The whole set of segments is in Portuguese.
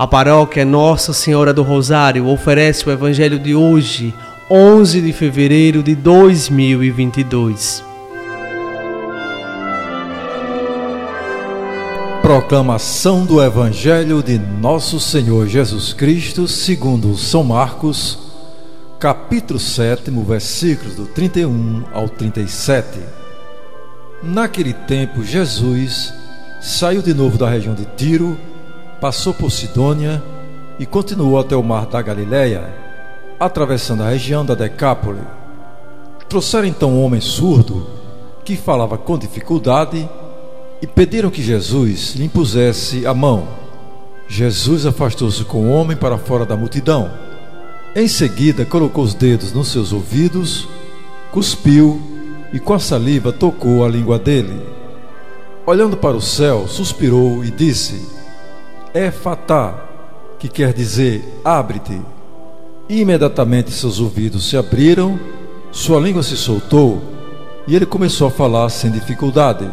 A paróquia Nossa Senhora do Rosário oferece o Evangelho de hoje, 11 de fevereiro de 2022. Proclamação do Evangelho de Nosso Senhor Jesus Cristo, segundo São Marcos, capítulo 7, versículos do 31 ao 37. Naquele tempo, Jesus saiu de novo da região de Tiro, passou por Sidônia e continuou até o mar da Galileia, atravessando a região da Decápole. Trouxeram então um homem surdo que falava com dificuldade e pediram que Jesus lhe impusesse a mão. Jesus afastou-se com o homem para fora da multidão. Em seguida, colocou os dedos nos seus ouvidos, cuspiu e com a saliva tocou a língua dele. Olhando para o céu, suspirou e disse: É fatá, que quer dizer abre-te. Imediatamente seus ouvidos se abriram, sua língua se soltou e ele começou a falar sem dificuldade.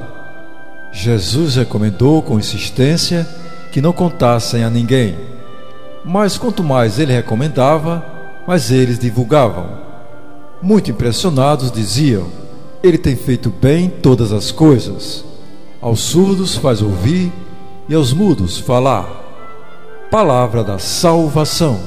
Jesus recomendou com insistência que não contassem a ninguém. Mas quanto mais ele recomendava, mais eles divulgavam. Muito impressionados, diziam: Ele tem feito bem todas as coisas. Aos surdos faz ouvir e aos mudos falar. Palavra da salvação.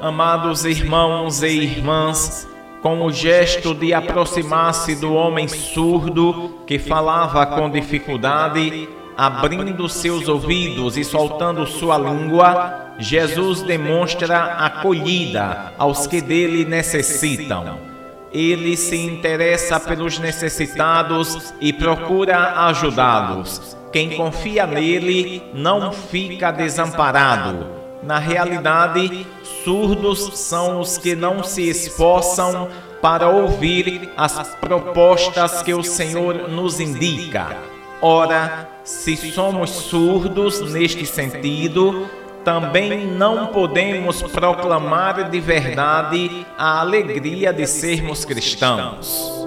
Amados irmãos e irmãs, com o gesto de aproximar-se do homem surdo que falava com dificuldade, abrindo seus ouvidos e soltando sua língua, Jesus demonstra acolhida aos que dele necessitam. Ele se interessa pelos necessitados e procura ajudá-los. Quem confia nele não fica desamparado na realidade, surdos são os que não se esforçam para ouvir as propostas que o Senhor nos indica. Ora, se somos surdos neste sentido, também não podemos proclamar de verdade a alegria de sermos cristãos.